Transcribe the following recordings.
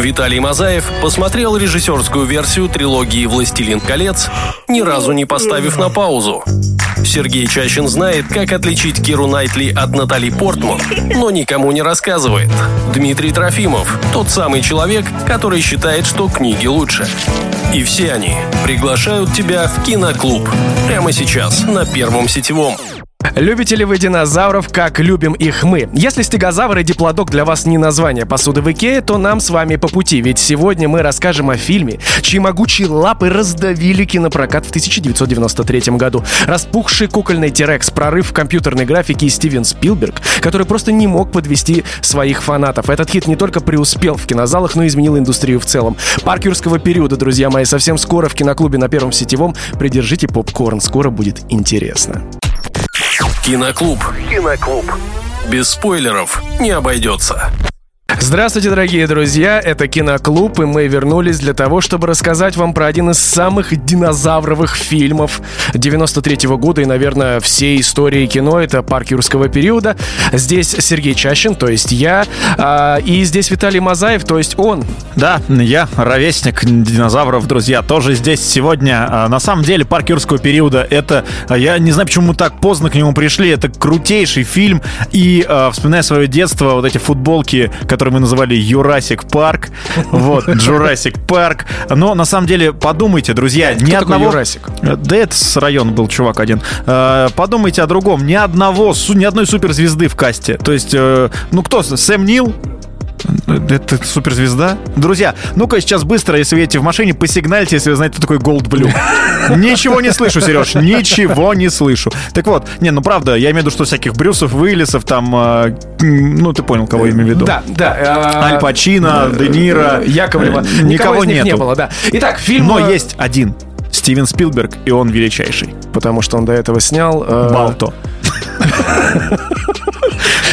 Виталий Мазаев посмотрел режиссерскую версию трилогии «Властелин колец», ни разу не поставив на паузу. Сергей Чащин знает, как отличить Киру Найтли от Натали Портман, но никому не рассказывает. Дмитрий Трофимов – тот самый человек, который считает, что книги лучше. И все они приглашают тебя в киноклуб. Прямо сейчас на Первом сетевом. Любите ли вы динозавров, как любим их мы? Если стегозавр и диплодок для вас не название посуды в Икее, то нам с вами по пути, ведь сегодня мы расскажем о фильме, чьи могучие лапы раздавили кинопрокат в 1993 году. Распухший кукольный Терекс, прорыв в компьютерной графике и Стивен Спилберг, который просто не мог подвести своих фанатов. Этот хит не только преуспел в кинозалах, но и изменил индустрию в целом. Парк юрского периода, друзья мои, совсем скоро в киноклубе на Первом сетевом. Придержите попкорн, скоро будет интересно. Киноклуб. Киноклуб. Без спойлеров не обойдется. Здравствуйте, дорогие друзья, это Киноклуб, и мы вернулись для того, чтобы рассказать вам про один из самых динозавровых фильмов 93 -го года и, наверное, всей истории кино. Это «Парк юрского периода». Здесь Сергей Чащин, то есть я, а, и здесь Виталий Мазаев, то есть он. Да, я ровесник динозавров, друзья, тоже здесь сегодня. А, на самом деле, «Парк юрского периода» — это... А, я не знаю, почему мы так поздно к нему пришли. Это крутейший фильм, и, вспоминая свое детство, вот эти футболки, которые который мы называли Юрасик Парк. Вот, Jurassic Park. Но на самом деле, подумайте, друзья, ни одного... Юрасик? Да это с района был чувак один. Э, подумайте о другом. Ни одного, ни одной суперзвезды в касте. То есть, э, ну кто? Сэм Нил? Это суперзвезда? Друзья, ну-ка сейчас быстро, если вы едете в машине, посигнальте, если вы знаете, кто такой Gold Blue. Ничего не слышу, Сереж, ничего не слышу. Так вот, не, ну правда, я имею в виду, что всяких Брюсов, Уиллисов, там, э, ну ты понял, кого я имею в виду. Да, да. Э, Аль Пачино, Де Ниро. Яковлева. Э, никого нет. не было, да. Итак, фильм... Но есть один. Стивен Спилберг, и он величайший. Потому что он до этого снял... Э... Балто.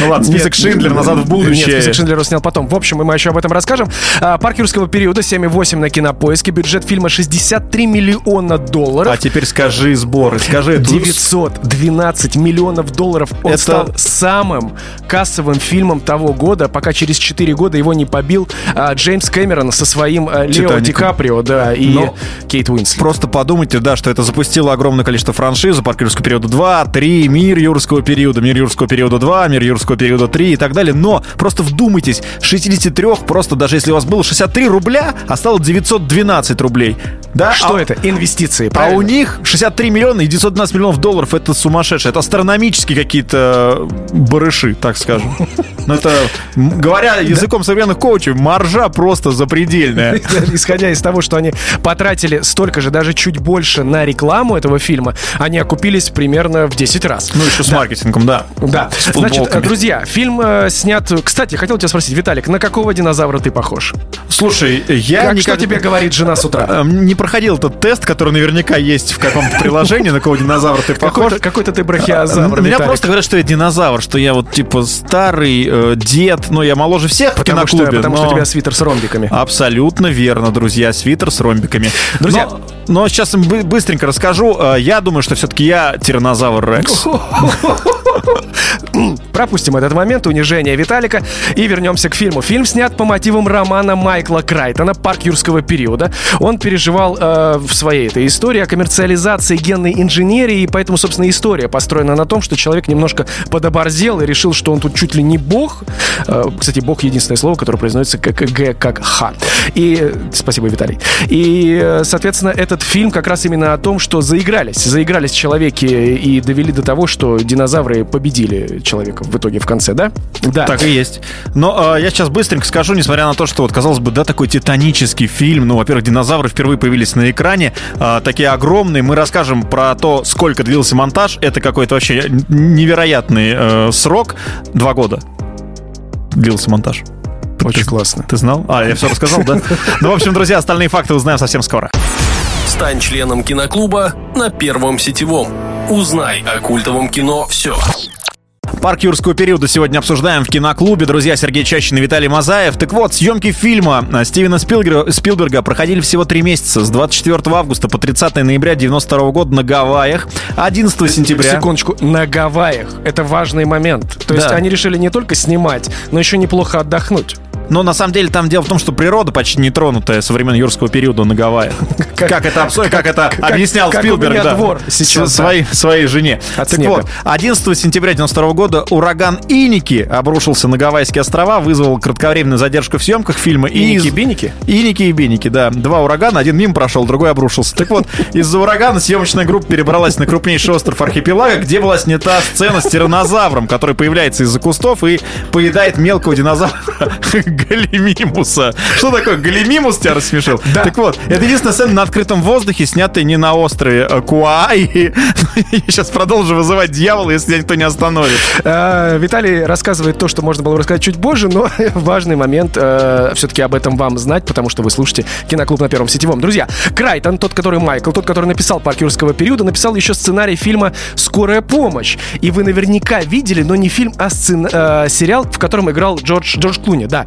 Ну ладно, список Шиндлера назад в будущее. Нет, список Шиндлера снял потом. В общем, мы еще об этом расскажем. А, Парк юрского периода 7,8 на кинопоиске. Бюджет фильма 63 миллиона долларов. А теперь скажи сборы, скажи. 912 миллионов долларов. Он Это... стал самым кассовым фильмом того года, пока через 4 года его не побил а, Джеймс Кэмерон со своим а, Лео Ди Каприо, да, и Но Кейт Уинслет. Просто подумайте, да, что это запустило огромное количество франшиз. Парк юрского периода 2, 3, Мир юрского периода, Мир юрского периода 2, Мир юрского периода 3 и так далее. Но просто вдумайтесь, 63 просто, даже если у вас было 63 рубля, а стало 912 рублей. Да? Что а, это? Инвестиции, правильно? А у них 63 миллиона и 912 миллионов долларов. Это сумасшедшие. Это астрономические какие-то барыши, так скажем. Но это, говоря языком современных коучей, маржа просто запредельная. Исходя из того, что они потратили столько же, даже чуть больше на рекламу этого фильма, они окупились примерно в 10 раз. Ну, еще с маркетингом, да. Да. Значит, друзья, фильм э, снят... Кстати, хотел тебя спросить, Виталик, на какого динозавра ты похож? Слушай, я как. Что тебе говорит жена с утра? Э, не проходил этот тест, который наверняка есть в каком-то приложении, на какого динозавра ты похож. Какой-то ты брахиозавр, Меня просто говорят, что я динозавр, что я вот типа старый э, дед, но я моложе всех в киноклубе. Потому что у тебя свитер с ромбиками. Абсолютно верно, друзья, свитер с ромбиками. Друзья, но сейчас быстренько расскажу. Я думаю, что все-таки я тиранозавр Рекс. Пропустим этот момент унижения Виталика и вернемся к фильму. Фильм снят по мотивам романа Майкла Крайтона «Парк юрского периода». Он переживал э, в своей этой истории о коммерциализации генной инженерии, и поэтому, собственно, история построена на том, что человек немножко подоборзел и решил, что он тут чуть ли не бог. Э, кстати, бог — единственное слово, которое произносится как Г, как Х. И... Спасибо, Виталий. И, э, соответственно, этот фильм как раз именно о том, что заигрались. Заигрались человеки и довели до того, что динозавры победили человека в итоге в конце, да? Да. Так и есть. Но э, я сейчас быстренько скажу, несмотря на то, что вот казалось бы, да, такой титанический фильм. Ну, во-первых, динозавры впервые появились на экране, э, такие огромные. Мы расскажем про то, сколько длился монтаж. Это какой-то вообще невероятный э, срок. Два года длился монтаж. Очень ты, классно. Ты знал? А, я все рассказал, да? Ну, в общем, друзья, остальные факты узнаем совсем скоро. Стань членом киноклуба на Первом сетевом. Узнай о культовом кино все. Парк юрского периода сегодня обсуждаем в киноклубе. Друзья, Сергей Чащин и Виталий Мазаев. Так вот, съемки фильма Стивена Спилберга, Спилберга проходили всего три месяца. С 24 августа по 30 ноября 92 года на Гавайях. 11 сентября... Секундочку, на Гавайях. Это важный момент. То есть да. они решили не только снимать, но еще неплохо отдохнуть. Но на самом деле там дело в том, что природа почти нетронутая со времен юрского периода на Гавайях. Как это обсо- как это объяснял как Спилберг, да, двор сейчас, своей своей жене. От Так снега. вот, 11 сентября 92 года ураган Иники обрушился на Гавайские острова, вызвал кратковременную задержку в съемках фильма. Иники-биники? Иники и Биники, да. Два урагана, один мимо прошел, другой обрушился. Так вот, из-за урагана съемочная группа перебралась на крупнейший остров архипелага, где была снята сцена с тиранозавром, который появляется из-за кустов и поедает мелкого динозавра Галимимуса. Что такое Галимимус тебя рассмешил? Да. Так вот, это единственная сцена на открытом воздухе, снятая не на острове э, Куа. И я сейчас продолжу вызывать дьявола, если никто не остановит. Э, Виталий рассказывает то, что можно было бы рассказать чуть позже, но важный момент все-таки об этом вам знать, потому что вы слушаете Киноклуб на Первом Сетевом. Друзья, Крайтон, тот, который Майкл, тот, который написал «Парк юрского периода», написал еще сценарий фильма «Скорая помощь». И вы наверняка видели, но не фильм, а сцен- э, сериал, в котором играл Джордж, Джордж Клуни, да.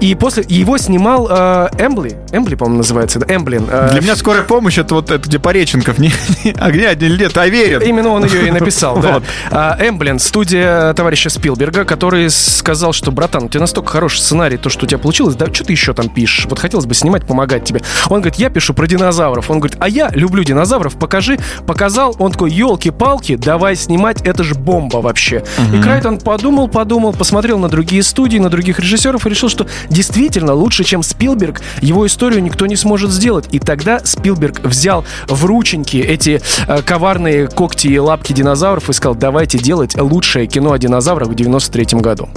И после его снимал э, Эмбли, Эмбли, по-моему, называется, да, Эмблин. э, Для меня скорая помощь это вот это где Пореченков. Не, не огня, не лет, а верит. Именно он ее и написал, да. А, Эмблен, студия товарища Спилберга, который сказал, что, братан, у тебя настолько хороший сценарий, то, что у тебя получилось, да что ты еще там пишешь? Вот хотелось бы снимать, помогать тебе. Он говорит, я пишу про динозавров. Он говорит, а я люблю динозавров, покажи. Показал, он такой, елки-палки, давай снимать, это же бомба вообще. И Крайтон подумал, подумал, посмотрел на другие студии, на других режиссеров и решил, что действительно лучше, чем Спилберг, его историю никто не сможет сделать. И тогда Спилберг взял в рученьки эти э, коварные когти и лапки динозавров и сказал, давайте делать лучшее кино о динозаврах в 93 году.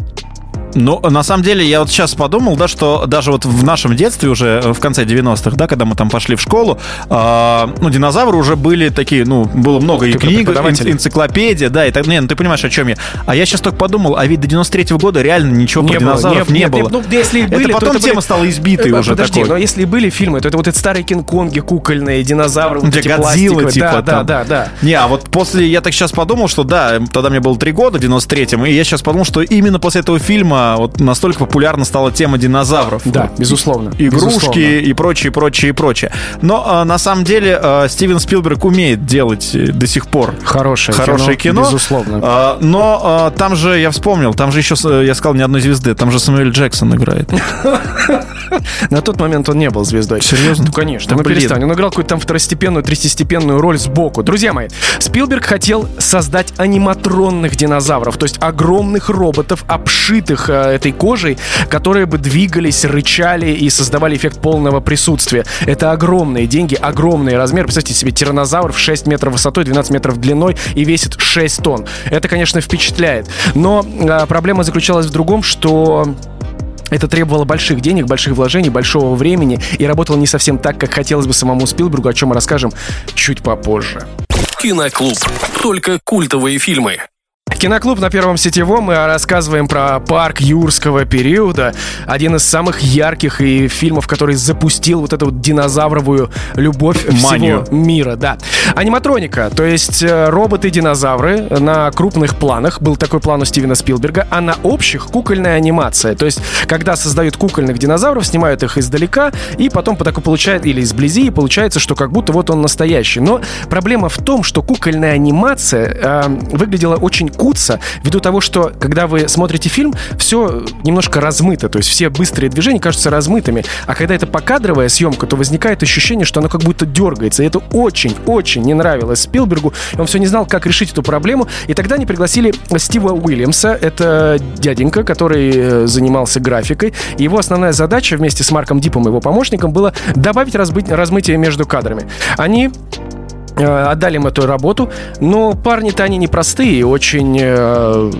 Ну, на самом деле, я вот сейчас подумал, да, что даже вот в нашем детстве уже, э, в конце 90-х, да, когда мы там пошли в школу, а, ну, динозавры уже были такие, ну, было много и книг, энциклопедия, да, и так, не, ну, ты понимаешь, о чем я. А я сейчас только подумал, а ведь до 93 года реально ничего про динозавров не, нет, было. Ну, если и были, это то потом были- тема стала избитой Э, уже Подожди, такой. но если и были фильмы, то это вот эти старые Кинг-Конги, кукольные, динозавры, вот Где эти Годзилла, типа, да, да, там. да, да. Не, а вот после, я так сейчас подумал, что да, тогда мне было три года, в 93-м, и я сейчас подумал, что именно после этого фильма вот настолько популярна стала тема динозавров. Да, безусловно. игрушки безусловно. и прочее, прочее, прочее. Но а, на самом деле а, Стивен Спилберг умеет делать э, до сих пор Хорошее, хорошее кино. Безусловно. А, но а, там же, я вспомнил, там же еще, э, я сказал, ни одной звезды, там же Самуэль Джексон играет. На тот момент он не был звездой. Серьезно? Ну, конечно. Да ну, блин. перестань. Он играл какую-то там второстепенную, третьестепенную роль сбоку. Друзья мои, Спилберг хотел создать аниматронных динозавров, то есть огромных роботов, обшитых этой кожей, которые бы двигались, рычали и создавали эффект полного присутствия. Это огромные деньги, огромный размер. Представьте себе тиранозавр в 6 метров высотой, 12 метров длиной и весит 6 тонн. Это, конечно, впечатляет. Но э, проблема заключалась в другом, что это требовало больших денег, больших вложений, большого времени и работало не совсем так, как хотелось бы самому Спилбергу, о чем мы расскажем чуть попозже. Киноклуб. Только культовые фильмы. Киноклуб на Первом Сетевом. Мы рассказываем про парк юрского периода. Один из самых ярких и фильмов, который запустил вот эту вот динозавровую любовь Манию. всего мира. Да. Аниматроника, то есть э, роботы-динозавры на крупных планах. Был такой план у Стивена Спилберга. А на общих кукольная анимация. То есть, когда создают кукольных динозавров, снимают их издалека, и потом по такой получает, или изблизи, и получается, что как будто вот он настоящий. Но проблема в том, что кукольная анимация э, выглядела очень куца, ввиду того, что когда вы смотрите фильм, все немножко размыто, то есть все быстрые движения кажутся размытыми, а когда это покадровая съемка, то возникает ощущение, что оно как будто дергается, и это очень-очень не нравилось Спилбергу, и он все не знал, как решить эту проблему, и тогда они пригласили Стива Уильямса, это дяденька, который э, занимался графикой, и его основная задача вместе с Марком Дипом, его помощником, было добавить размытие между кадрами. Они отдали им эту работу, но парни-то они непростые, очень э,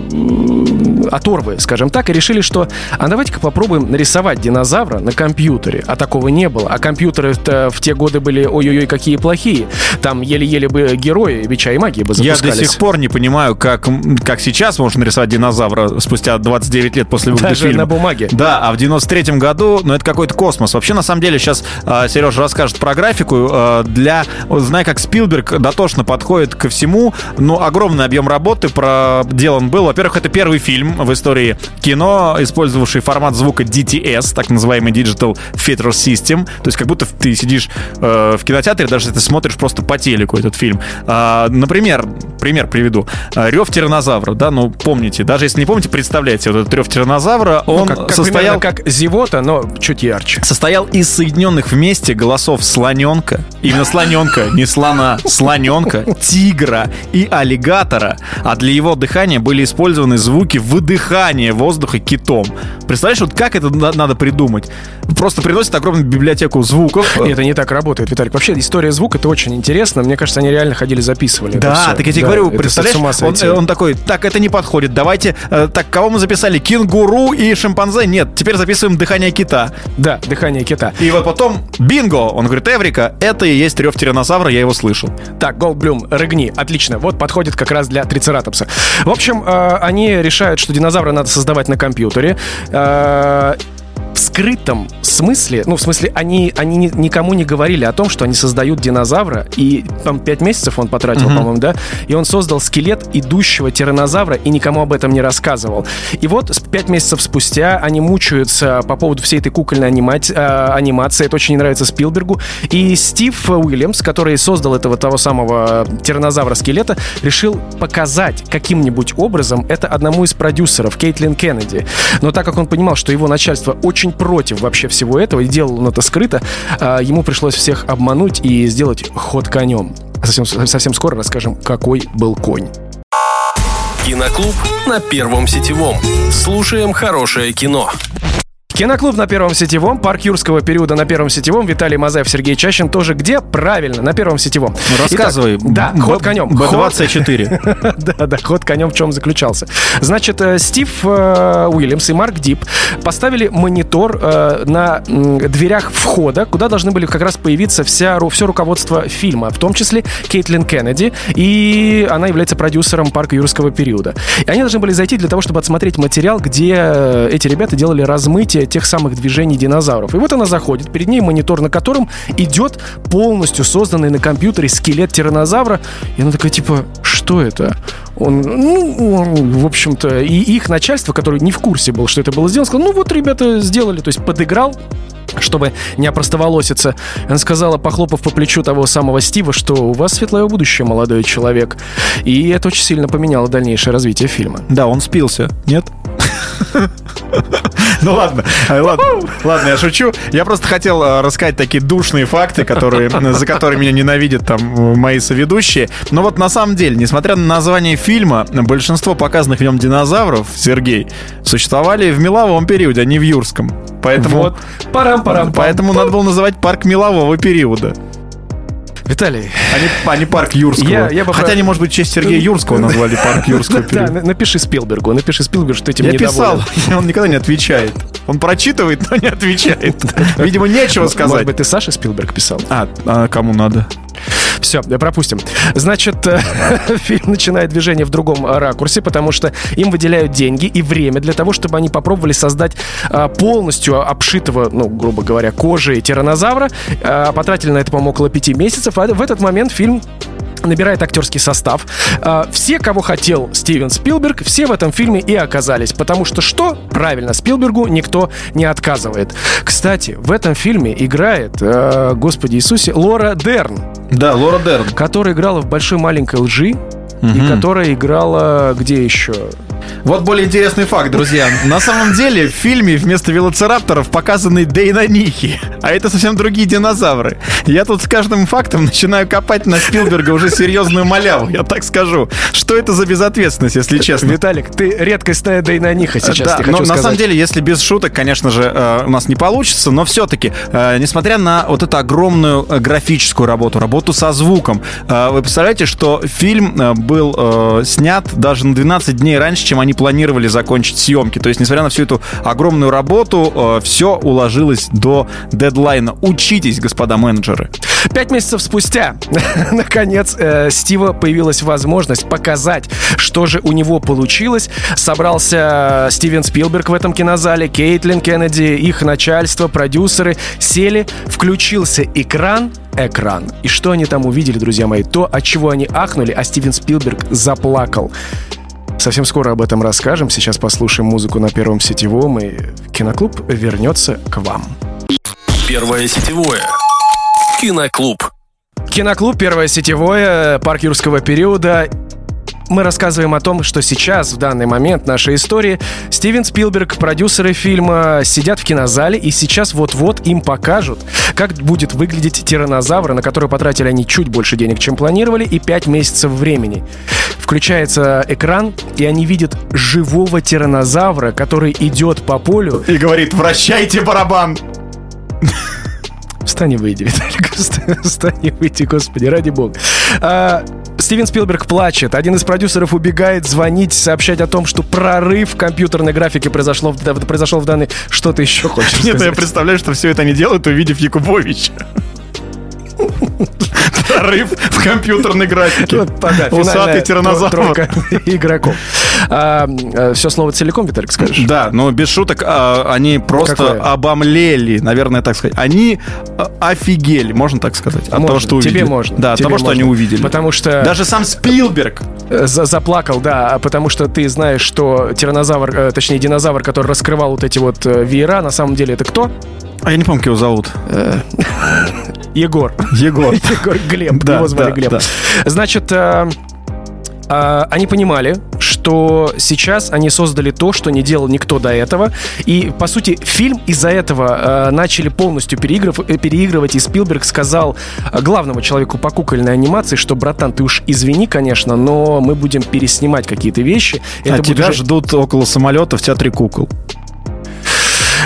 оторвы, скажем так, и решили, что а давайте-ка попробуем нарисовать динозавра на компьютере, а такого не было, а компьютеры в те годы были ой-ой-ой какие плохие, там еле-еле бы герои бича и магии бы Я запускались. до сих пор не понимаю, как, как сейчас можно нарисовать динозавра спустя 29 лет после выхода Даже фильма. на бумаге. Да, а в 93-м году, ну, это какой-то космос. Вообще, на самом деле, сейчас Сережа расскажет про графику. э, для, знаю, как Спилберг Спилберг дотошно подходит ко всему. Ну, огромный объем работы проделан был. Во-первых, это первый фильм в истории кино, использовавший формат звука DTS, так называемый Digital Theater System. То есть как будто ты сидишь э, в кинотеатре, даже если ты смотришь просто по телеку этот фильм. А, например, пример приведу. А, Рев тиранозавра, да, ну помните, даже если не помните, представляете, вот этот рев тиранозавра, он Ну, как, как состоял... примерно как зевота, но чуть ярче. состоял из соединенных вместе голосов слоненка, именно слоненка, не слона, слоненка, тигра и аллигатора, а для его дыхания были использованы звуки выдыхания воздуха китом. Представляешь, вот как это на- надо придумать? Просто приносят огромную библиотеку звуков. Нет, это не так работает, Виталик. Вообще, история звука это очень интересно. Мне кажется, они реально ходили, записывали. Да, так я тебе Да, говорю, представляешь, он, э, он такой, так, это не подходит, давайте, э, так, кого мы записали, кенгуру и шимпанзе? Нет, теперь записываем дыхание кита. Да, дыхание кита. И вот потом, бинго, он говорит, Эврика, это и есть рев тиранозавра, я его слышал. Так, Голдблюм, рыгни. Отлично. Вот подходит как раз для трицератопса. В общем, э, они решают, что динозавра надо создавать на компьютере. В скрытом смысле, ну, в смысле, они, они ни- никому не говорили о том, что они создают динозавра, и там пять месяцев он потратил, по-моему, да, и он создал скелет идущего тиранозавра и никому об этом не рассказывал. И вот пять месяцев спустя они мучаются по поводу всей этой кукольной анимать- э, анимации, это очень не нравится Спилбергу, и Стив Уильямс, который создал этого того самого тиранозавра-скелета, решил показать каким-нибудь образом это одному из продюсеров, Кейтлин Кеннеди. Но так как он понимал, что его начальство очень против вообще всего этого и делал он это скрыто, а, ему пришлось всех обмануть и сделать ход конем. Совсем, совсем скоро расскажем, какой был конь. Киноклуб на Первом сетевом. Слушаем хорошее кино. Киноклуб на Первом Сетевом, парк юрского периода на Первом Сетевом, Виталий Мазаев, Сергей Чащин тоже где? Правильно, на Первом Сетевом. Ну, рассказывай. Итак, да, Б- ход конем. Ход- Б-24. Да, да, ход конем в чем заключался. Значит, э, Стив э, Уильямс и Марк Дип поставили монитор э, на дверях входа, куда должны были как раз появиться вся, все руководство фильма, в том числе Кейтлин Кеннеди, и она является продюсером парка юрского периода. И они должны были зайти для того, чтобы отсмотреть материал, где эти ребята делали размытие тех самых движений динозавров. И вот она заходит, перед ней монитор, на котором идет полностью созданный на компьютере скелет тиранозавра, и она такая, типа, что это? Он, ну, он, в общем-то, и их начальство, которое не в курсе было, что это было сделано, сказал, ну вот ребята сделали, то есть подыграл, чтобы не опростоволоситься. Она сказала, похлопав по плечу того самого Стива, что у вас светлое будущее, молодой человек. И это очень сильно поменяло дальнейшее развитие фильма. Да, он спился. Нет? Ну ладно, э, ладно, ладно, я шучу. Я просто хотел э, рассказать такие душные факты, которые, за которые меня ненавидят там э, мои соведущие. Но вот на самом деле, несмотря на название фильма, большинство показанных в нем динозавров, Сергей, существовали в меловом периоде, а не в юрском. Поэтому, Вот. Парам-парам. поэтому надо было называть парк мелового периода, Виталий, а не, а парк юрского. Я- я бы Хотя про- они, может быть, в честь Сергея Юрского назвали парк юрского да, напиши Спилбергу, напиши Спилбергу, что этим Я писал, он никогда не отвечает. Он прочитывает, но не отвечает. Видимо, нечего Может сказать. быть, ты Саша Спилберг писал? А, а кому надо? Все, пропустим. Значит, э, фильм начинает движение в другом ракурсе, потому что им выделяют деньги и время для того, чтобы они попробовали создать э, полностью обшитого, ну, грубо говоря, кожей тиранозавра. Э, Потратили на это, по-моему, около пяти месяцев. А в этот момент фильм набирает актерский состав. А, Все, кого хотел Стивен Спилберг, все в этом фильме и оказались. Потому что что? Правильно, Спилбергу никто не отказывает. Кстати, в этом фильме играет, э, господи Иисусе, Лора Дерн Да, Лора Дерн. которая играла в «Большой маленькой лжи», и Мгм. которая играла где еще? Вот более интересный факт, друзья. На самом деле в фильме вместо велоцирапторов показаны дейнонихи, а это совсем другие динозавры. Я тут с каждым фактом начинаю копать на Спилберга уже серьезную маляву, я так скажу. Что это за безответственность, если честно? Виталик, ты редкостная дейнониха сейчас, да, но на самом деле, если без шуток, конечно же, э, у нас не получится, но все-таки, несмотря на вот эту огромную э, графическую работу, работу со звуком, э, вы представляете, что фильм э, был э, снят даже на 12 дней раньше, чем они планировали закончить съемки. То есть, несмотря на всю эту огромную работу, э, все уложилось до дедлайна. Учитесь, господа менеджеры. Пять месяцев спустя, наконец, э, Стива появилась возможность показать, что же у него получилось. Собрался Стивен Спилберг в этом кинозале, Кейтлин Кеннеди, их начальство, продюсеры сели, включился экран, экран. И что они там увидели, друзья мои? То, от чего они ахнули, а Стивен Спилберг заплакал. Совсем скоро об этом расскажем. Сейчас послушаем музыку на Первом сетевом, и киноклуб вернется к вам. Первое сетевое. Киноклуб. Киноклуб «Первое сетевое», парк юрского периода мы рассказываем о том, что сейчас, в данный момент нашей истории, Стивен Спилберг, продюсеры фильма, сидят в кинозале, и сейчас вот-вот им покажут, как будет выглядеть тиранозавр, на который потратили они чуть больше денег, чем планировали, и 5 месяцев времени. Включается экран, и они видят живого тиранозавра, который идет по полю. И говорит, вращайте барабан. Встань и выйди, Виталик. Встань и выйди, господи, ради бога. А, Стивен Спилберг плачет. Один из продюсеров убегает звонить, сообщать о том, что прорыв в компьютерной графике произошло, произошел в данный... Что ты еще хочешь Нет, я представляю, что все это они делают, увидев Якубовича. Прорыв в компьютерной графике. Вот, Усатый тиранозавр. игроков. А, э, все слово целиком, Виталик, скажешь? Да, но без шуток, а, они просто Какое? обомлели, наверное, так сказать. Они а, офигели, можно так сказать, от можно. того, что увидели. Тебе можно. Да, от Тебе того, что они увидели. Потому что... Даже сам Спилберг э, заплакал, да, потому что ты знаешь, что тиранозавр, э, точнее, динозавр, который раскрывал вот эти вот веера, на самом деле это кто? А я не помню, как его зовут. Егор. Егор. Егор Глеб. Да, его звали да, Глеб. Да. Значит, э, э, они понимали, что сейчас они создали то, что не делал никто до этого. И, по сути, фильм из-за этого э, начали полностью переигрыв, э, переигрывать. И Спилберг сказал главному человеку по кукольной анимации, что, братан, ты уж извини, конечно, но мы будем переснимать какие-то вещи. Это а тебя уже... ждут около самолета в театре кукол.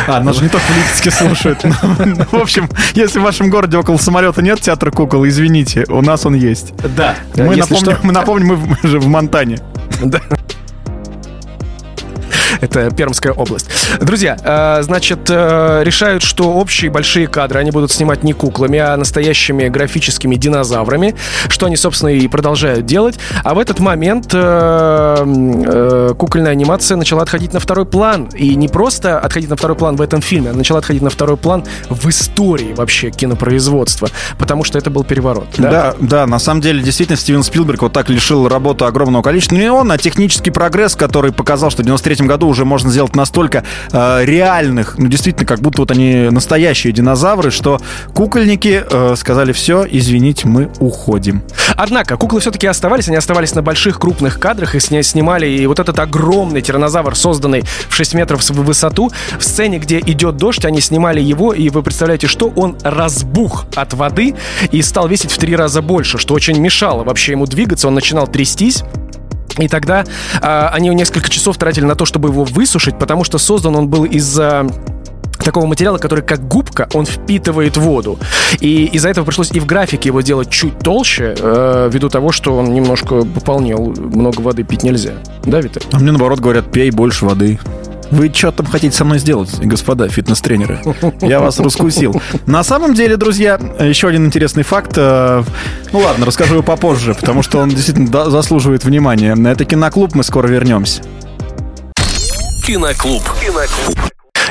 А, нас же не только в Липецке слушают. Ну, в общем, если в вашем городе около самолета нет театра кукол, извините, у нас он есть. Да. Мы напомним, мы напомним, мы же в Монтане. Да. Это Пермская область. Друзья, э, значит, э, решают, что общие большие кадры они будут снимать не куклами, а настоящими графическими динозаврами, что они, собственно, и продолжают делать. А в этот момент э, кукольная анимация начала отходить на второй план. И не просто отходить на второй план в этом фильме, а начала отходить на второй план в истории вообще кинопроизводства. Потому что это был переворот. Да, да, да на самом деле, действительно, Стивен Спилберг вот так лишил работу огромного количества. Не он, а технический прогресс, который показал, что в 93 году уже можно сделать настолько э, реальных, ну, действительно, как будто вот они настоящие динозавры, что кукольники э, сказали, все, извините, мы уходим. Однако, куклы все-таки оставались, они оставались на больших крупных кадрах и снимали, и вот этот огромный тиранозавр, созданный в 6 метров в высоту, в сцене, где идет дождь, они снимали его, и вы представляете, что он разбух от воды и стал весить в три раза больше, что очень мешало вообще ему двигаться, он начинал трястись. И тогда э, они несколько часов тратили на то, чтобы его высушить, потому что создан он был из э, такого материала, который как губка, он впитывает воду. И из-за этого пришлось и в графике его делать чуть толще, э, ввиду того, что он немножко пополнел, много воды пить нельзя. Да, Виталий? А мне наоборот говорят, пей больше воды. Вы что там хотите со мной сделать, господа фитнес-тренеры? Я вас раскусил. На самом деле, друзья, еще один интересный факт. Э, ну ладно, расскажу его попозже, потому что он действительно заслуживает внимания. На это киноклуб мы скоро вернемся. Киноклуб. Киноклуб.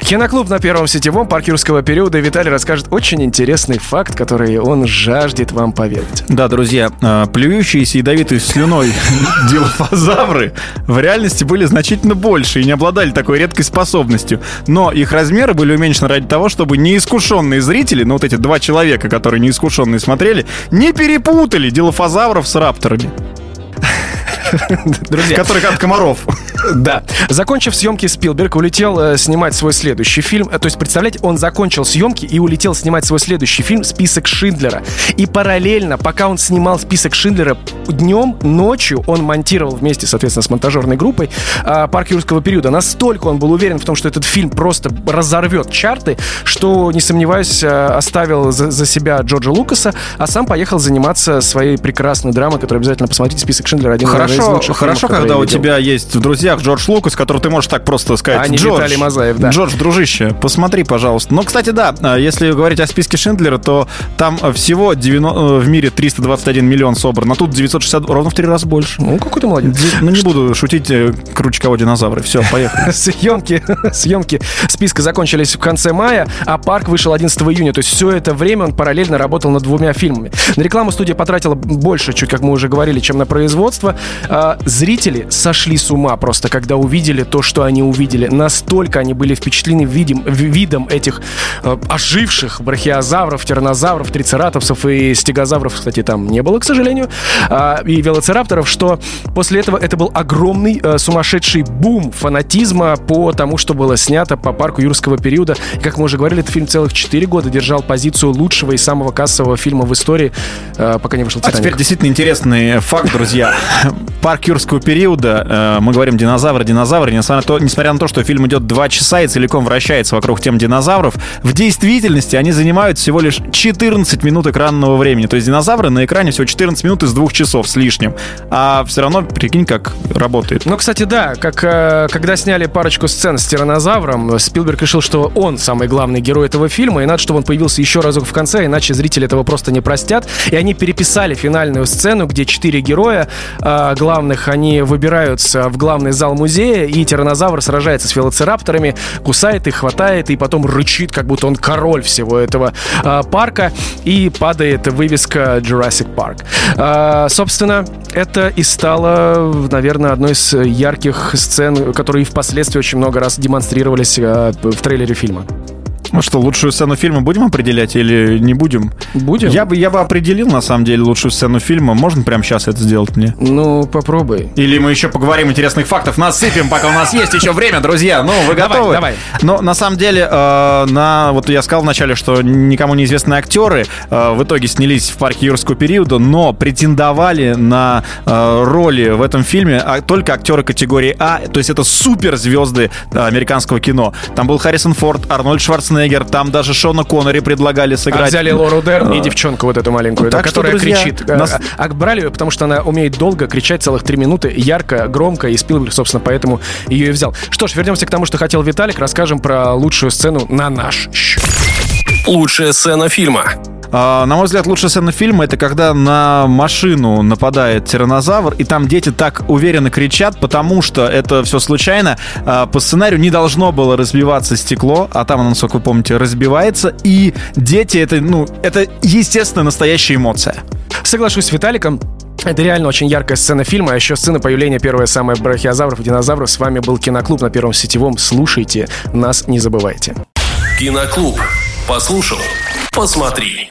Киноклуб на первом сетевом парк юрского периода. Виталий расскажет очень интересный факт, который он жаждет вам поведать. Да, друзья, а, плюющиеся ядовитой слюной дилофазавры в реальности были значительно больше и не обладали такой редкой способностью. Но их размеры были уменьшены ради того, чтобы неискушенные зрители, ну вот эти два человека, которые неискушенные смотрели, не перепутали дилофазавров с рапторами. Друзья. Который от комаров. Да. Закончив съемки, Спилберг улетел э, снимать свой следующий фильм. Э, то есть, представляете, он закончил съемки и улетел снимать свой следующий фильм «Список Шиндлера». И параллельно, пока он снимал «Список Шиндлера», днем, ночью он монтировал вместе, соответственно, с монтажерной группой э, «Парк юрского периода». Настолько он был уверен в том, что этот фильм просто разорвет чарты, что, не сомневаюсь, оставил за, за себя Джорджа Лукаса, а сам поехал заниматься своей прекрасной драмой, которую обязательно посмотрите «Список Шиндлера» один Хорошо, из лучших хорошо, фильмов, когда у видел. тебя есть в друзьях Джордж Лукас, который ты можешь так просто сказать. А не Джордж, Виталий Мазаев, да. Джордж, дружище, посмотри, пожалуйста. Ну, кстати, да, а, если говорить о списке Шиндлера, то там а, всего 90 э, в мире 321 миллион собран, а тут 960, ровно в три раза больше. Ну, какой ты молодец. Ди- Ну, не буду шутить э, круче кого динозавры. Все, поехали. Съемки, съемки списка закончились в конце мая, а парк вышел 11 июня. То есть все это время он параллельно работал над двумя фильмами. На рекламу студия потратила больше, чуть как мы уже говорили, чем на производство. А, зрители сошли с ума просто, когда увидели то, что они увидели. Настолько они были впечатлены видим, видом этих э, оживших брахиозавров, тиранозавров, трицератопсов и стегозавров, кстати, там не было, к сожалению, а, и велоцирапторов, что после этого это был огромный э, сумасшедший бум фанатизма по тому, что было снято по парку юрского периода. И, как мы уже говорили, этот фильм целых 4 года держал позицию лучшего и самого кассового фильма в истории, э, пока не вышел А «Титаник». теперь действительно интересный факт, друзья. Парк юрского периода, э, мы говорим динозавры, динозавры, несмотря на, то, несмотря на то, что фильм идет два часа и целиком вращается вокруг тем динозавров, в действительности они занимают всего лишь 14 минут экранного времени. То есть динозавры на экране всего 14 минут из двух часов с лишним. А все равно, прикинь, как работает. Ну, кстати, да, как э, когда сняли парочку сцен с тиранозавром, Спилберг решил, что он самый главный герой этого фильма, и надо, чтобы он появился еще разок в конце, иначе зрители этого просто не простят. И они переписали финальную сцену, где четыре героя э, главных, они выбираются в главный зал музея, и тиранозавр сражается с велоцирапторами, кусает их, хватает, и потом рычит, как будто он король всего этого э, парка, и падает вывеска Jurassic Park. Э, собственно, это и стало, наверное, одной из ярких сцен, которые впоследствии очень много раз демонстрировались э, в трейлере фильма. Ну что, лучшую сцену фильма будем определять или не будем? Будем? Я бы, я бы определил, на самом деле, лучшую сцену фильма. Можно прямо сейчас это сделать мне? Ну, попробуй. Или мы еще поговорим интересных фактов, насыпем, пока у нас есть еще время, друзья. Ну, вы Давай, готовы? давай. Но на самом деле, э, на, вот я сказал вначале, что никому неизвестные актеры э, в итоге снялись в парке юрского периода, но претендовали на э, роли в этом фильме а, только актеры категории А, то есть это суперзвезды американского кино. Там был Харрисон Форд, Арнольд Шварценеггер, там даже Шона Коннери предлагали А сыграть. взяли Лору Дерн и девчонку вот эту маленькую, да, Так что, которая друзья, кричит. нас- А, а брали ее, потому что она умеет долго кричать целых три минуты, ярко, громко, и Спилберг, собственно, поэтому ее и взял. Что ж, вернемся к тому, что хотел Виталик, расскажем про лучшую сцену на наш счет. Лучшая сцена фильма. А, на мой взгляд, лучшая сцена фильма это когда на машину нападает тиранозавр, и там дети так уверенно кричат, потому что это все случайно. А, по сценарию не должно было разбиваться стекло, а там оно, насколько вы помните, разбивается, и дети это, ну, это естественно настоящая эмоция. Соглашусь с Виталиком. Это реально очень яркая сцена фильма, а еще сцена появления первой самой брахиозавров и динозавров. С вами был Киноклуб на Первом Сетевом. Слушайте, нас не забывайте. Киноклуб. Послушал. Посмотри.